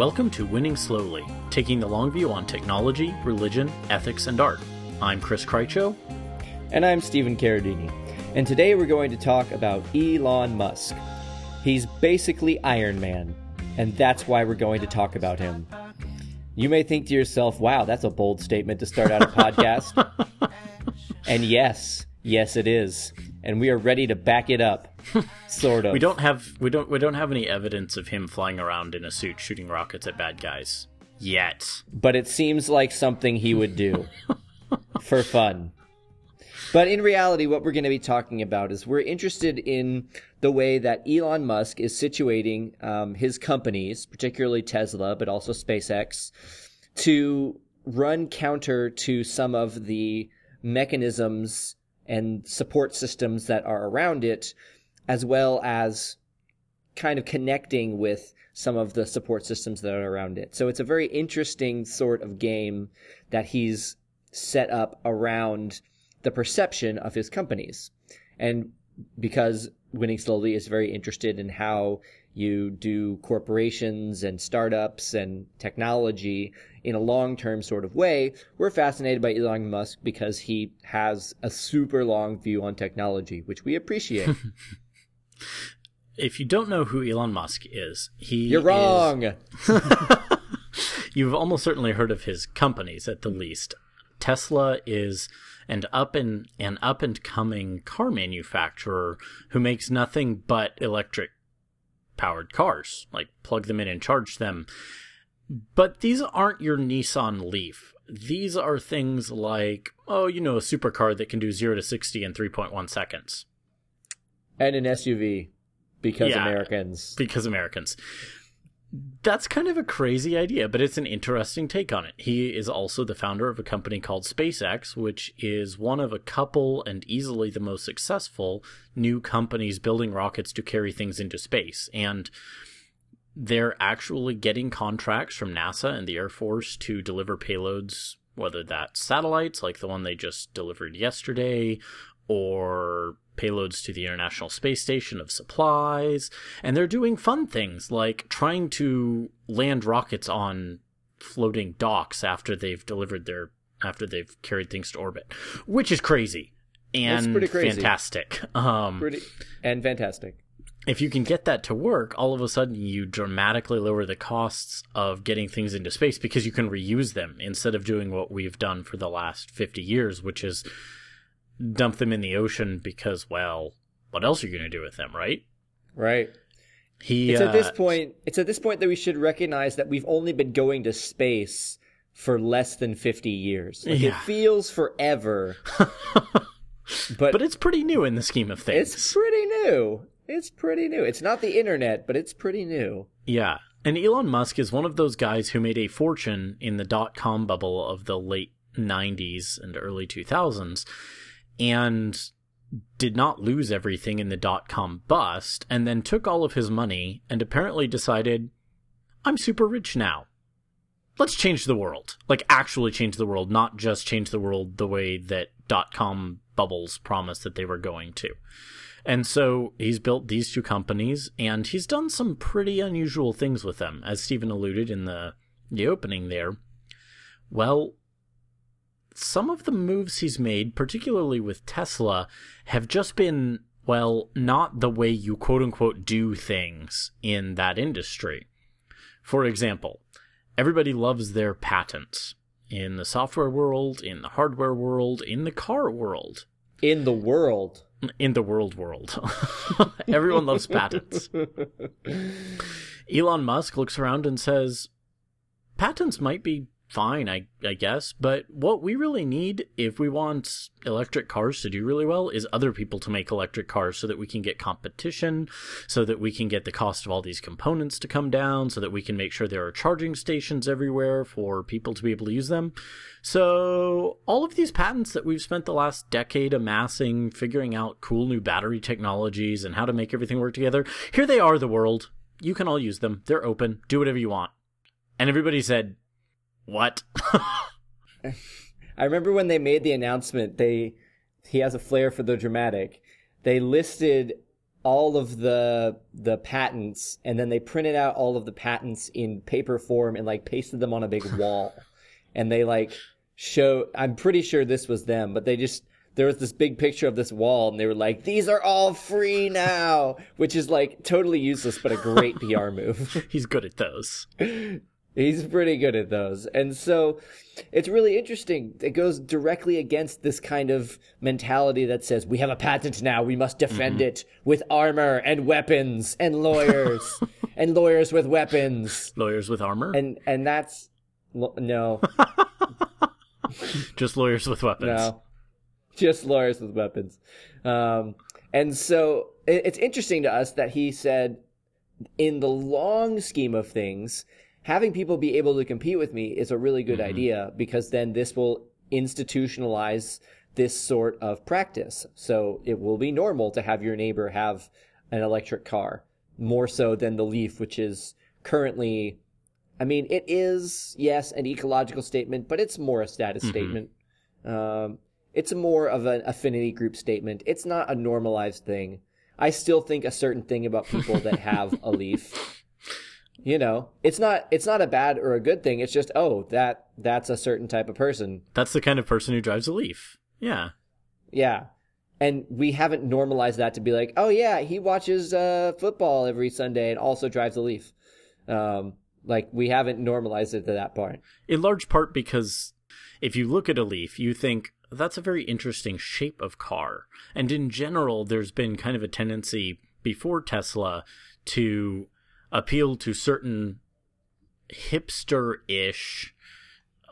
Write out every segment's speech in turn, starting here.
Welcome to Winning Slowly, taking the long view on technology, religion, ethics, and art. I'm Chris Krycho. And I'm Stephen Carradini. And today we're going to talk about Elon Musk. He's basically Iron Man, and that's why we're going to talk about him. You may think to yourself, wow, that's a bold statement to start out a podcast. and yes, yes it is. And we are ready to back it up. Sort of. We don't have we don't we don't have any evidence of him flying around in a suit shooting rockets at bad guys yet. But it seems like something he would do for fun. But in reality, what we're going to be talking about is we're interested in the way that Elon Musk is situating um, his companies, particularly Tesla, but also SpaceX, to run counter to some of the mechanisms and support systems that are around it, as well as kind of connecting with some of the support systems that are around it. So it's a very interesting sort of game that he's set up around the perception of his companies. And because Winning Slowly is very interested in how you do corporations and startups and technology in a long term sort of way. We're fascinated by Elon Musk because he has a super long view on technology, which we appreciate. if you don't know who Elon Musk is, he You're wrong. Is... You've almost certainly heard of his companies at the least. Tesla is an up and an up and coming car manufacturer who makes nothing but electric powered cars. Like plug them in and charge them. But these aren't your Nissan Leaf. These are things like, oh, you know, a supercar that can do 0 to 60 in 3.1 seconds. And an SUV because yeah, Americans. Because Americans. That's kind of a crazy idea, but it's an interesting take on it. He is also the founder of a company called SpaceX, which is one of a couple and easily the most successful new companies building rockets to carry things into space. And they're actually getting contracts from NASA and the Air Force to deliver payloads, whether that's satellites like the one they just delivered yesterday, or payloads to the International Space Station of supplies. And they're doing fun things like trying to land rockets on floating docks after they've delivered their after they've carried things to orbit, which is crazy and crazy. fantastic. Um, pretty and fantastic if you can get that to work, all of a sudden you dramatically lower the costs of getting things into space because you can reuse them instead of doing what we've done for the last 50 years, which is dump them in the ocean because, well, what else are you going to do with them, right? Right. He, it's uh, at this point. It's at this point that we should recognize that we've only been going to space for less than fifty years. Like, yeah. It feels forever, but but it's pretty new in the scheme of things. It's pretty new. It's pretty new. It's not the internet, but it's pretty new. Yeah. And Elon Musk is one of those guys who made a fortune in the dot com bubble of the late 90s and early 2000s and did not lose everything in the dot com bust and then took all of his money and apparently decided, I'm super rich now. Let's change the world. Like, actually change the world, not just change the world the way that dot com bubbles promised that they were going to. And so he's built these two companies and he's done some pretty unusual things with them, as Stephen alluded in the, the opening there. Well, some of the moves he's made, particularly with Tesla, have just been, well, not the way you quote unquote do things in that industry. For example, everybody loves their patents in the software world, in the hardware world, in the car world. In the world in the world world. Everyone loves patents. Elon Musk looks around and says, patents might be fine, I, I guess. But what we really need if we want electric cars to do really well is other people to make electric cars so that we can get competition, so that we can get the cost of all these components to come down, so that we can make sure there are charging stations everywhere for people to be able to use them. So, all of these patents that we've spent the last decade amassing, figuring out cool new battery technologies and how to make everything work together, here they are, the world. You can all use them. They're open. Do whatever you want. And everybody said, what? I remember when they made the announcement, they he has a flair for the dramatic. They listed all of the the patents and then they printed out all of the patents in paper form and like pasted them on a big wall and they like show i'm pretty sure this was them but they just there was this big picture of this wall and they were like these are all free now which is like totally useless but a great pr move He's good at those. He's pretty good at those. And so it's really interesting. It goes directly against this kind of mentality that says, we have a patent now. We must defend it with armor and weapons and lawyers and lawyers with weapons. Lawyers with armor? And, and that's, no, Just lawyers with weapons. no, just lawyers with weapons. Um, and so it, it's interesting to us that he said, in the long scheme of things, having people be able to compete with me is a really good idea because then this will institutionalize this sort of practice. So it will be normal to have your neighbor have an electric car more so than the Leaf, which is currently, I mean, it is, yes, an ecological statement, but it's more a status statement. Um, it's more of an affinity group statement. It's not a normalized thing. I still think a certain thing about people that have a leaf. You know, it's not it's not a bad or a good thing. It's just oh that that's a certain type of person. That's the kind of person who drives a Leaf. Yeah. Yeah, and we haven't normalized that to be like oh yeah he watches uh, football every Sunday and also drives a leaf. Um, like we haven't normalized it to that point. In large part because if you look at a Leaf, you think that's a very interesting shape of car. And in general, there's been kind of a tendency before Tesla to appeal to certain hipster ish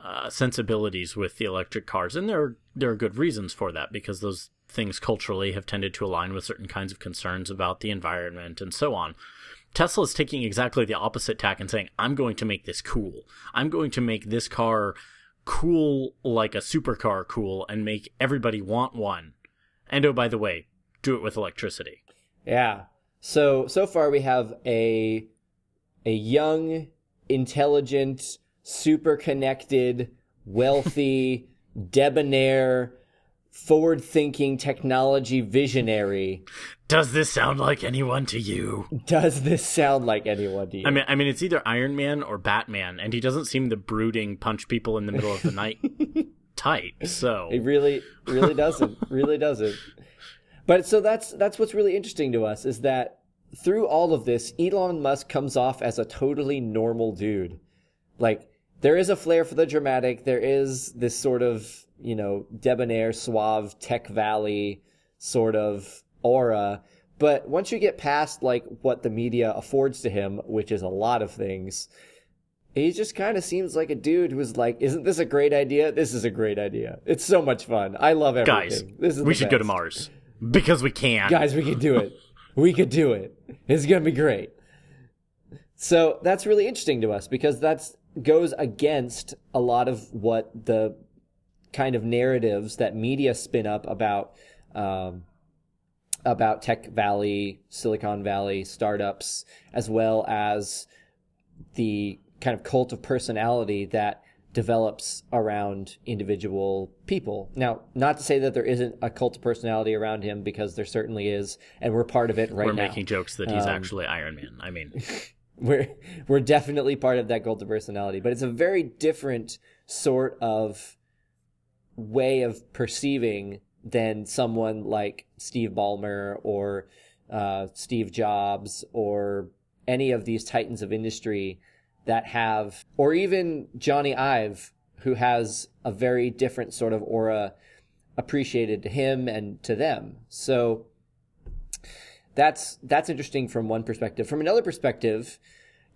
uh, sensibilities with the electric cars. And there there are good reasons for that because those things culturally have tended to align with certain kinds of concerns about the environment and so on. Tesla is taking exactly the opposite tack and saying, I'm going to make this cool. I'm going to make this car cool like a supercar cool and make everybody want one. And oh, by the way, do it with electricity. Yeah. So so far we have a a young, intelligent, super connected, wealthy, debonair, forward thinking technology visionary. Does this sound like anyone to you? Does this sound like anyone to you? I mean, I mean, it's either Iron Man or Batman, and he doesn't seem the brooding punch people in the middle of the night type. So It really, really doesn't. really doesn't. But so that's that's what's really interesting to us is that through all of this, Elon Musk comes off as a totally normal dude. Like there is a flair for the dramatic. There is this sort of you know debonair, suave, Tech Valley sort of aura. But once you get past like what the media affords to him, which is a lot of things, he just kind of seems like a dude who's like, "Isn't this a great idea? This is a great idea. It's so much fun. I love everything. guys, this is we should go to. Mars because we can. Guys, we could do it. We could do it. It's gonna be great." So that's really interesting to us because that goes against a lot of what the kind of narratives that media spin up about um, about Tech Valley, Silicon Valley startups, as well as the kind of cult of personality that develops around individual people. Now, not to say that there isn't a cult of personality around him, because there certainly is, and we're part of it right We're now. making jokes that he's Um, actually Iron Man. I mean, we're we're definitely part of that cult of personality, but it's a very different sort of way of perceiving than someone like Steve Ballmer or uh, Steve Jobs or any of these titans of industry that have, or even Jony Ive, who has a very different sort of aura appreciated to him and to them. So that's that's interesting from one perspective. From another perspective,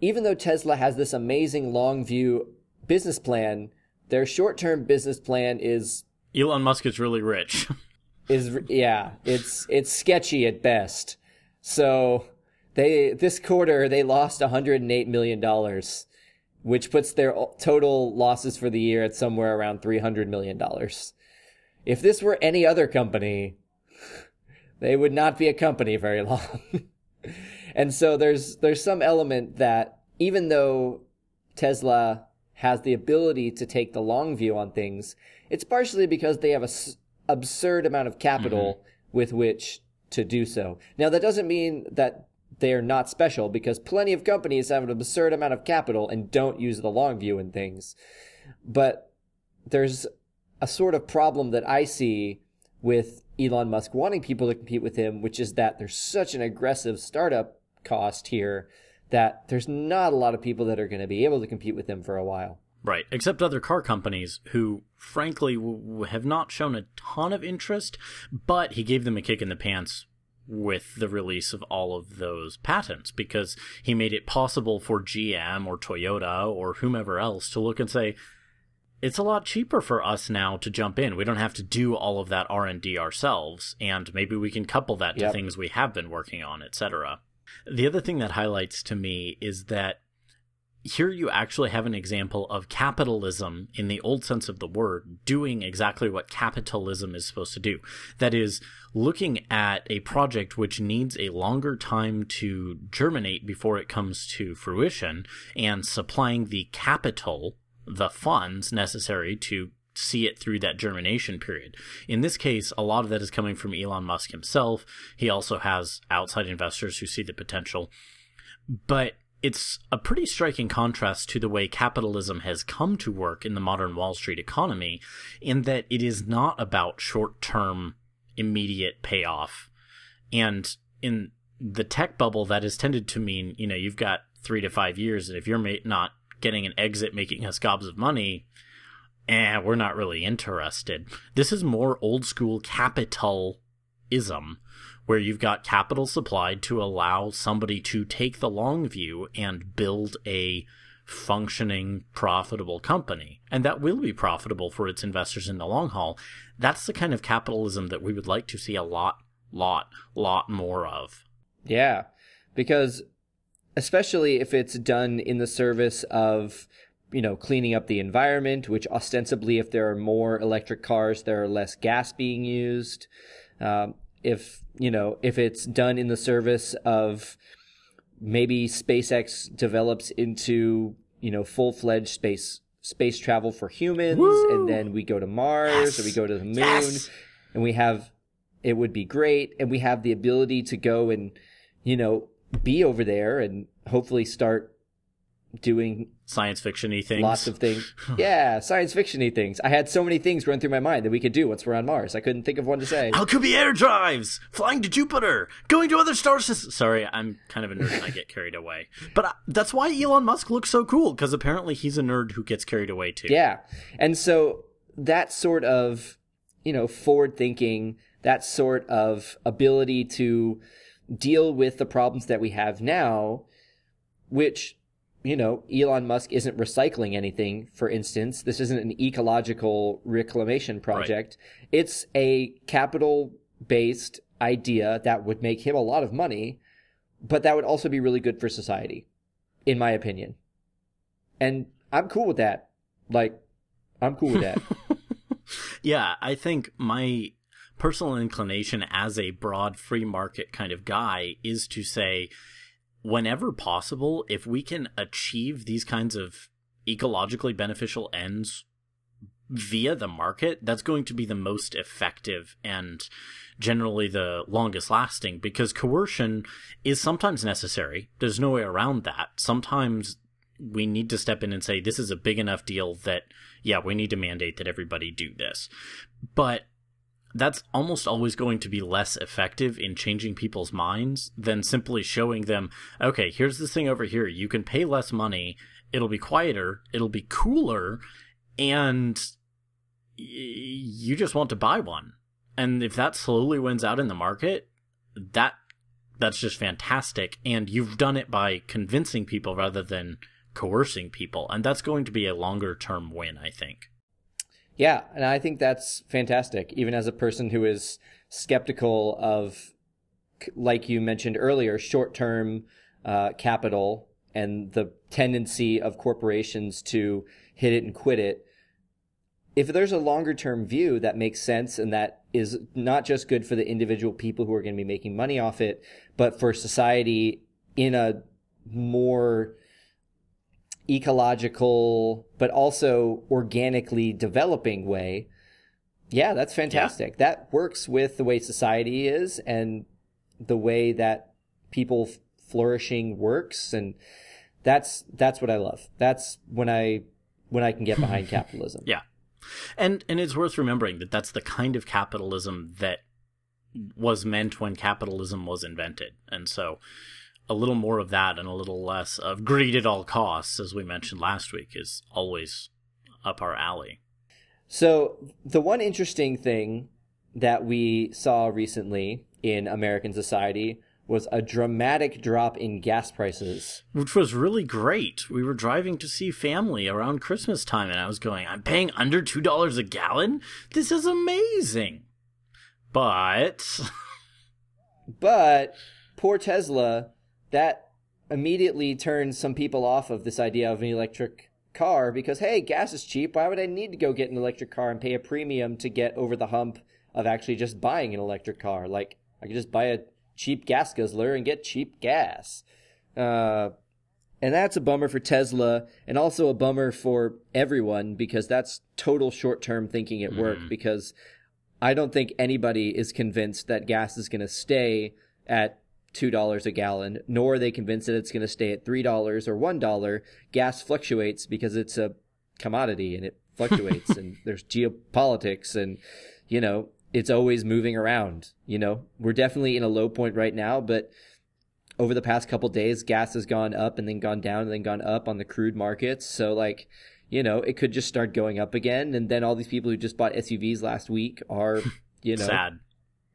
even though Tesla has this amazing long view business plan, their short term business plan is Elon Musk is really rich. is yeah, it's it's sketchy at best. So they this quarter they lost 108 million dollars, which puts their total losses for the year at somewhere around 300 million dollars. If this were any other company, they would not be a company very long. and so there's there's some element that even though Tesla has the ability to take the long view on things, it's partially because they have a s- absurd amount of capital mm-hmm. with which to do so. Now, that doesn't mean that they are not special because plenty of companies have an absurd amount of capital and don't use the long view in things. But there's a sort of problem that I see with Elon Musk wanting people to compete with him, which is that there's such an aggressive startup cost here that there's not a lot of people that are going to be able to compete with him for a while. Right, except other car companies who, frankly, w- have not shown a ton of interest, but he gave them a kick in the pants with the release of all of those patents because he made it possible for GM or Toyota or whomever else to look and say, it's a lot cheaper for us now to jump in. We don't have to do all of that R&D ourselves and maybe we can couple that to Yep. things we have been working on, etc. The other thing that highlights to me is that here you actually have an example of capitalism in the old sense of the word doing exactly what capitalism is supposed to do. That is, looking at a project which needs a longer time to germinate before it comes to fruition and supplying the capital, the funds necessary to see it through that germination period. In this case, a lot of that is coming from Elon Musk himself. He also has outside investors who see the potential. But it's a pretty striking contrast to the way capitalism has come to work in the modern Wall Street economy, in that it is not about short term, immediate payoff. And in the tech bubble, that has tended to mean, you know, you've got three to five years, and if you're not getting an exit making us gobs of money, eh, we're not really interested. This is more old school capitalism, where you've got capital supplied to allow somebody to take the long view and build a functioning, profitable company. And that will be profitable for its investors in the long haul. That's the kind of capitalism that we would like to see a lot, lot, lot more of. Yeah, because especially if it's done in the service of, you know, cleaning up the environment, which ostensibly, if there are more electric cars, there are less gas being used. Um, if, you know, if it's done in the service of maybe SpaceX develops into, you know, full fledged space space travel for humans, Woo! and then we go to Mars or we go to the moon, Yes! and we have it would be great, and we have the ability to go and you know be over there and hopefully start doing Science fiction y things. lots of things. yeah, science fiction-y things. I had so many things run through my mind that we could do once we're on Mars. I couldn't think of one to say. How could be air drives, flying to Jupiter, going to other star systems. Sorry, I'm kind of a nerd and I get carried away. But I, that's why Elon Musk looks so cool, because apparently he's a nerd who gets carried away too. Yeah. And so that sort of, you know, forward thinking, that sort of ability to deal with the problems that we have now, which, you know, Elon Musk isn't recycling anything, for instance. This isn't an ecological reclamation project. It's a capital based idea that would make him a lot of money, but that would also be really good for society, in my opinion. And I'm cool with that. Like, I'm cool with that. Yeah, I think my personal inclination as a broad free market kind of guy is to say, whenever possible, if we can achieve these kinds of ecologically beneficial ends via the market, that's going to be the most effective and generally the longest lasting because coercion is sometimes necessary. There's no way around that. Sometimes we need to step in and say, this is a big enough deal that, yeah, we need to mandate that everybody do this. But that's almost always going to be less effective in changing people's minds than simply showing them, okay, here's this thing over here. You can pay less money. It'll be quieter. It'll be cooler. And you just want to buy one. And if that slowly wins out in the market, that that's just fantastic. And you've done it by convincing people rather than coercing people. And that's going to be a longer term win, I think. Yeah, and I think that's fantastic. Even as a person who is skeptical of, like you mentioned earlier, short term uh, capital and the tendency of corporations to hit it and quit it. If there's a longer term view that makes sense and that is not just good for the individual people who are going to be making money off it, but for society in a more ecological but also organically developing way yeah that's fantastic that works with the way society is and the way that people flourishing works and that's that's what I love. That's when I when I can get behind capitalism. Yeah. And and it's worth remembering that that's the kind of capitalism that was meant when capitalism was invented. And so a little more of that and a little less of greed at all costs as we mentioned last week is always up our alley. So the one interesting thing that we saw recently in American society was a dramatic drop in gas prices. Which was really great. We were driving to see family around Christmas time, and I was going, I'm paying under $2 a gallon? This is amazing. But. but poor Tesla, that immediately turns some people off of this idea of an electric car because, hey, gas is cheap. Why would I need to go get an electric car and pay a premium to get over the hump of actually just buying an electric car? Like, I could just buy a cheap gas guzzler and get cheap gas. Uh, and that's a bummer for Tesla and also a bummer for everyone because that's total short term thinking at work mm. because I don't think anybody is convinced that gas is going to stay at $2 a gallon, nor are they convinced that it's going to stay at $3 or $1. Gas fluctuates because it's a commodity and it fluctuates and there's geopolitics and, you know, it's always moving around. You know, we're definitely in a low point right now, but over the past couple days, gas has gone up and then gone down and then gone up on the crude markets. So like, you know, it could just start going up again. And then all these people who just bought SUVs last week are, you know, sad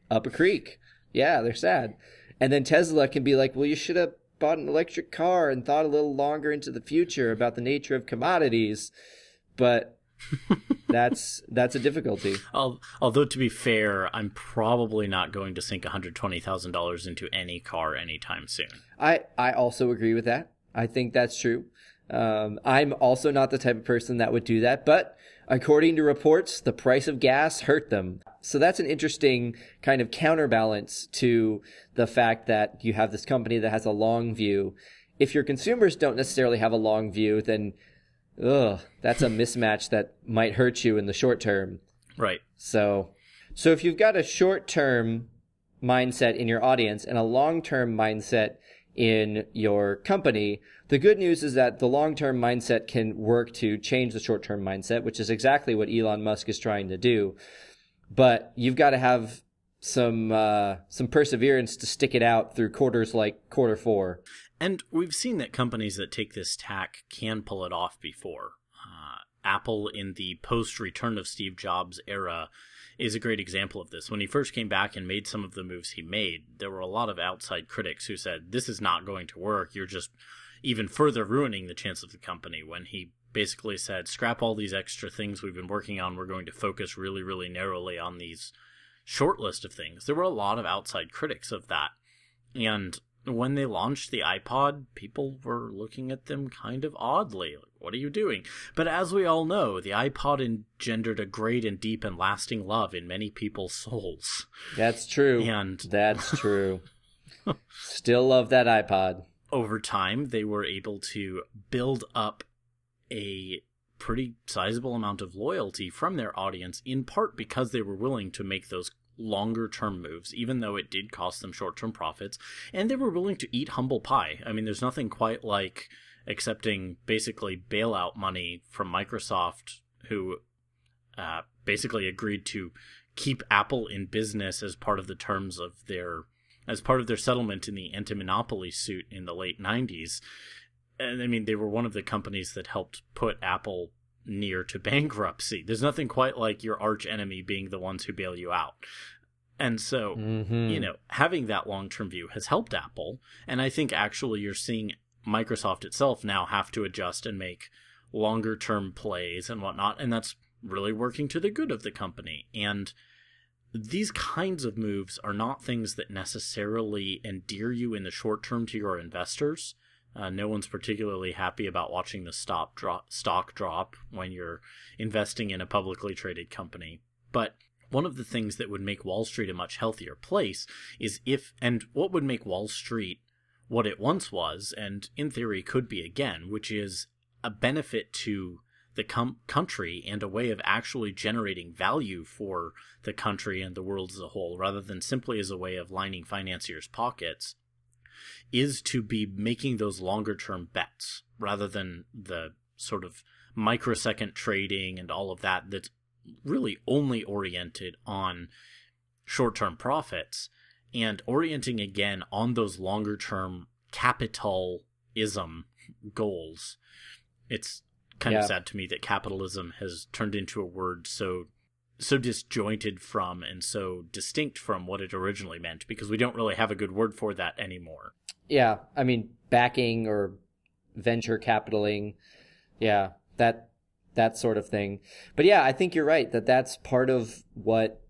up a creek. Yeah, they're sad. And then Tesla can be like, well, you should have bought an electric car and thought a little longer into the future about the nature of commodities. But that's that's a difficulty. Although to be fair, I'm probably not going to sink $120,000 into any car anytime soon. I I also agree with that. I think that's true. Um, I'm also not the type of person that would do that, but according to reports, the price of gas hurt them. So that's an interesting kind of counterbalance to the fact that you have this company that has a long view. If your consumers don't necessarily have a long view, then ugh, that's a mismatch that might hurt you in the short term. Right. So, so if you've got a short term mindset in your audience and a long term mindset in your company, the good news is that the long term mindset can work to change the short term mindset, which is exactly what Elon Musk is trying to do. But you've got to have some uh, some perseverance to stick it out through quarters like quarter four. And we've seen that companies that take this tack can pull it off before. Uh, Apple, in the post return of Steve Jobs era, is a great example of this. When he first came back and made some of the moves he made, there were a lot of outside critics who said, This is not going to work. You're just even further ruining the chance of the company. When he basically said, Scrap all these extra things we've been working on. We're going to focus really, really narrowly on these short list of things. There were a lot of outside critics of that. And when they launched the iPod, people were looking at them kind of oddly. Like, what are you doing? But as we all know, the iPod engendered a great and deep and lasting love in many people's souls. That's true. And that's true. Still love that iPod. Over time, they were able to build up a pretty sizable amount of loyalty from their audience, in part because they were willing to make those longer term moves, even though it did cost them short term profits. And they were willing to eat humble pie. I mean, there's nothing quite like accepting basically bailout money from Microsoft, who uh, basically agreed to keep Apple in business as part of the terms of their as part of their settlement in the anti-monopoly suit in the late 90s. And I mean, they were one of the companies that helped put Apple near to bankruptcy. There's nothing quite like your arch enemy being the ones who bail you out. And so, mm-hmm. you know, having that long term view has helped Apple. And I think actually you're seeing Microsoft itself now have to adjust and make longer term plays and whatnot. And that's really working to the good of the company. And these kinds of moves are not things that necessarily endear you in the short term to your investors. Uh, no one's particularly happy about watching the stop drop, stock drop when you're investing in a publicly traded company. But one of the things that would make Wall Street a much healthier place is if, and what would make Wall Street what it once was, and in theory could be again, which is a benefit to the com- country and a way of actually generating value for the country and the world as a whole, rather than simply as a way of lining financiers' pockets, is to be making those longer term bets rather than the sort of microsecond trading and all of that that's really only oriented on short term profits and orienting again on those longer term capitalism goals. It's kind yeah. of sad to me that capitalism has turned into a word so so disjointed from and so distinct from what it originally meant because we don't really have a good word for that anymore. Yeah, I mean backing or venture capitaling, yeah, that that sort of thing. But yeah, I think you're right that that's part of what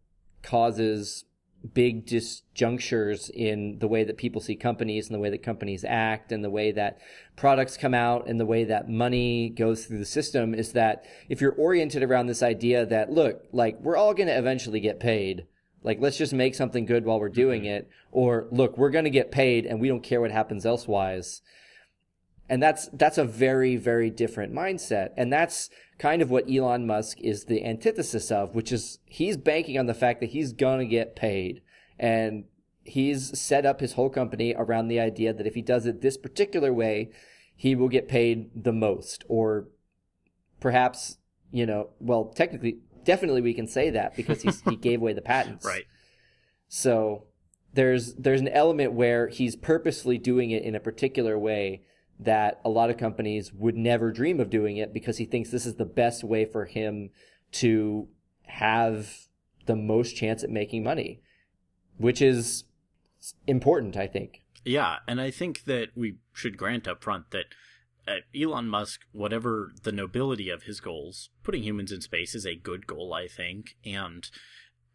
causes big disjunctures in the way that people see companies and the way that companies act and the way that products come out and the way that money goes through the system is that if you're oriented around this idea that look like we're all going to eventually get paid. Like let's just make something good while we're doing mm-hmm. it. Or look we're going to get paid and we don't care what happens elsewise. And that's that's a very very different mindset. And that's kind of what Elon Musk is the antithesis of which is he's banking on the fact that he's going to get paid and he's set up his whole company around the idea that if he does it this particular way he will get paid the most. Or perhaps you know well technically definitely we can say that because he's, he gave away the patents. Right. So there's there's an element where he's purposely doing it in a particular way that a lot of companies would never dream of doing it because he thinks this is the best way for him to have the most chance at making money, which is important, I think. Yeah, and I think that we should grant up front that uh, Elon Musk, whatever the nobility of his goals, putting humans in space is a good goal, I think, and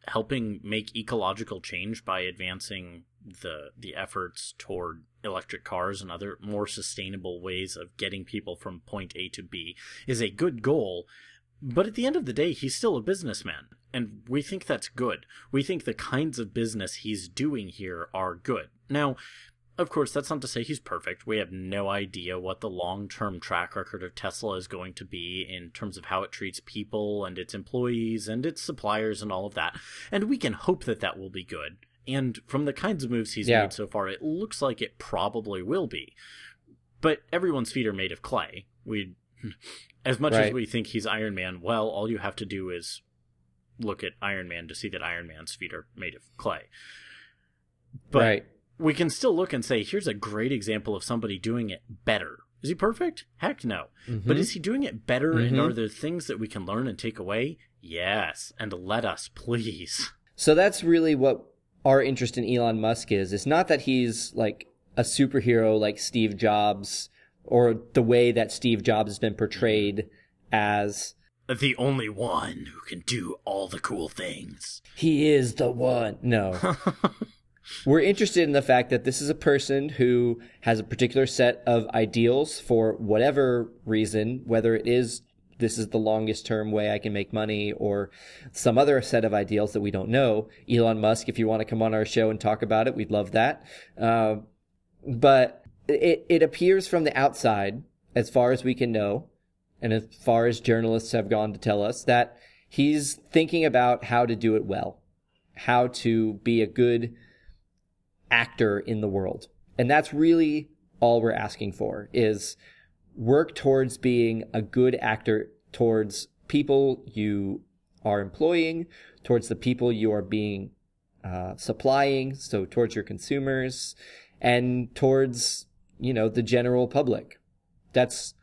helping make ecological change by advancing the the efforts toward electric cars and other more sustainable ways of getting people from point A to B is a good goal. But at the end of the day, he's still a businessman, and we think that's good. We think the kinds of business he's doing here are good. Now, of course, that's not to say he's perfect. We have no idea what the long term track record of Tesla is going to be in terms of how it treats people and its employees and its suppliers and all of that. And we can hope that that will be good. And from the kinds of moves he's yeah. made so far, it looks like it probably will be. But everyone's feet are made of clay. We, as much right. as we think he's Iron Man, well, all you have to do is look at Iron Man to see that Iron Man's feet are made of clay. But right. we can still look and say, here's a great example of somebody doing it better. Is he perfect? Heck no. Mm-hmm. But is he doing it better? Mm-hmm. And are there things that we can learn and take away? Yes. And let us, please. So that's really what our interest in Elon Musk is. It's not that he's like a superhero like Steve Jobs or the way that Steve Jobs has been portrayed as the only one who can do all the cool things. He is the one. No. We're interested in the fact that this is a person who has a particular set of ideals for whatever reason, whether it is this is the longest term way I can make money or some other set of ideals that we don't know. Elon Musk, if you want to come on our show and talk about it, we'd love that. Uh, but it, it appears from the outside, as far as we can know, and as far as journalists have gone to tell us, that he's thinking about how to do it well, how to be a good actor in the world. And that's really all we're asking for is work towards being a good actor towards people you are employing, towards the people you are being uh, supplying, so towards your consumers, and towards you know the general public. That's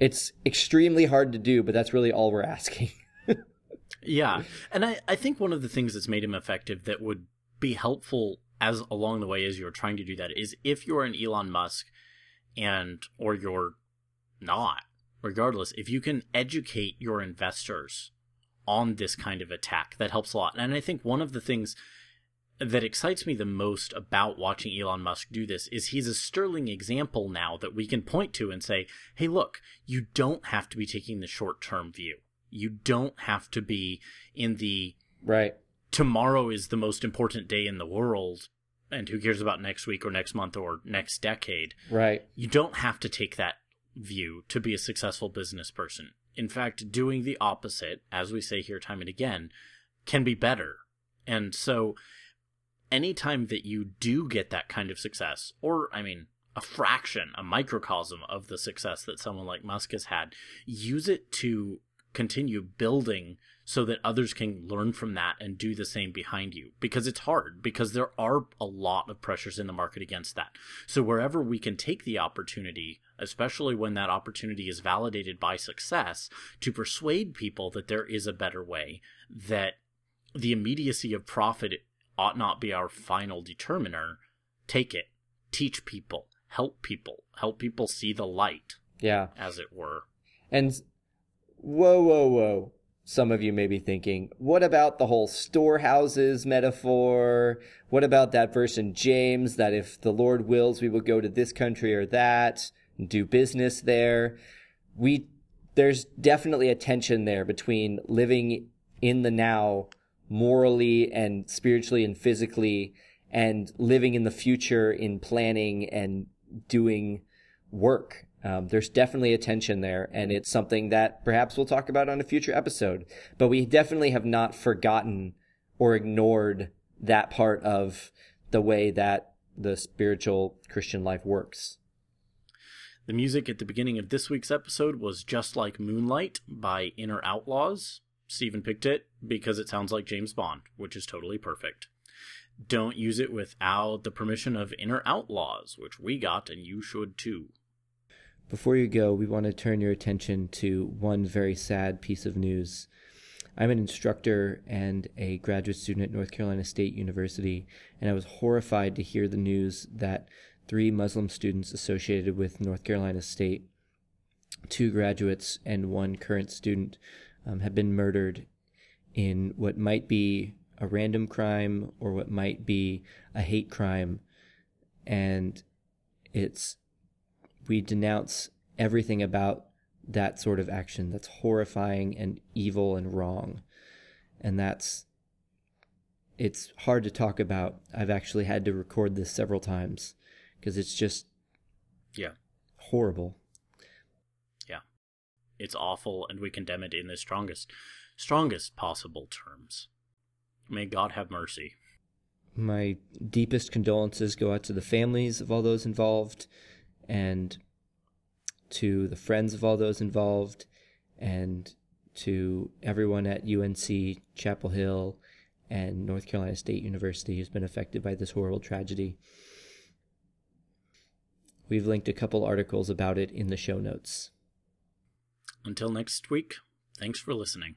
it's extremely hard to do, but that's really all we're asking. yeah, and I I think one of the things that's made him effective that would be helpful as along the way as you're trying to do that is if you're an Elon Musk and or you're not. Regardless, if you can educate your investors on this kind of attack, that helps a lot. And I think one of the things that excites me the most about watching Elon Musk do this is he's a sterling example now that we can point to and say, hey, look, you don't have to be taking the short term view. You don't have to be in the right. Tomorrow is the most important day in the world, and who cares about next week or next month or next decade? Right. You don't have to take that view to be a successful business person. In fact, doing the opposite, as we say here time and again, can be better. And so, anytime that you do get that kind of success, or, I mean, a fraction, a microcosm of the success that someone like Musk has had, use it to continue building so that others can learn from that and do the same behind you because it's hard because there are a lot of pressures in the market against that. So wherever we can take the opportunity, especially when that opportunity is validated by success, to persuade people that there is a better way, that the immediacy of profit ought not be our final determiner, take it, teach people, help people, help people see the light. Yeah. As it were. And whoa, whoa, whoa. Some of you may be thinking, what about the whole storehouses metaphor? What about that verse in James that if the Lord wills, we will go to this country or that do business there? We, there's definitely a tension there between living in the now morally and spiritually and physically and living in the future in planning and doing work. Um, there's definitely a tension there, and it's something that perhaps we'll talk about on a future episode. But we definitely have not forgotten or ignored that part of the way that the spiritual Christian life works. The music at the beginning of this week's episode was Just Like Moonlight by Inner Outlaws. Stephen picked it because it sounds like James Bond, which is totally perfect. Don't use it without the permission of Inner Outlaws, which we got and you should too. Before you go, we want to turn your attention to one very sad piece of news. I'm an instructor and a graduate student at North Carolina State University, and I was horrified to hear the news that three Muslim students associated with North Carolina State, two graduates and one current student, um, have been murdered in what might be a random crime or what might be a hate crime. And it's, we denounce everything about that sort of action that's horrifying and evil and wrong. And that's, it's hard to talk about. I've actually had to record this several times because it's just, yeah, horrible. Yeah, it's awful, and we condemn it in the strongest, strongest possible terms. May God have mercy. My deepest condolences go out to the families of all those involved and to the friends of all those involved and to everyone at UNC Chapel Hill and North Carolina State University who's been affected by this horrible tragedy. We've linked a couple articles about it in the show notes. Until next week, thanks for listening.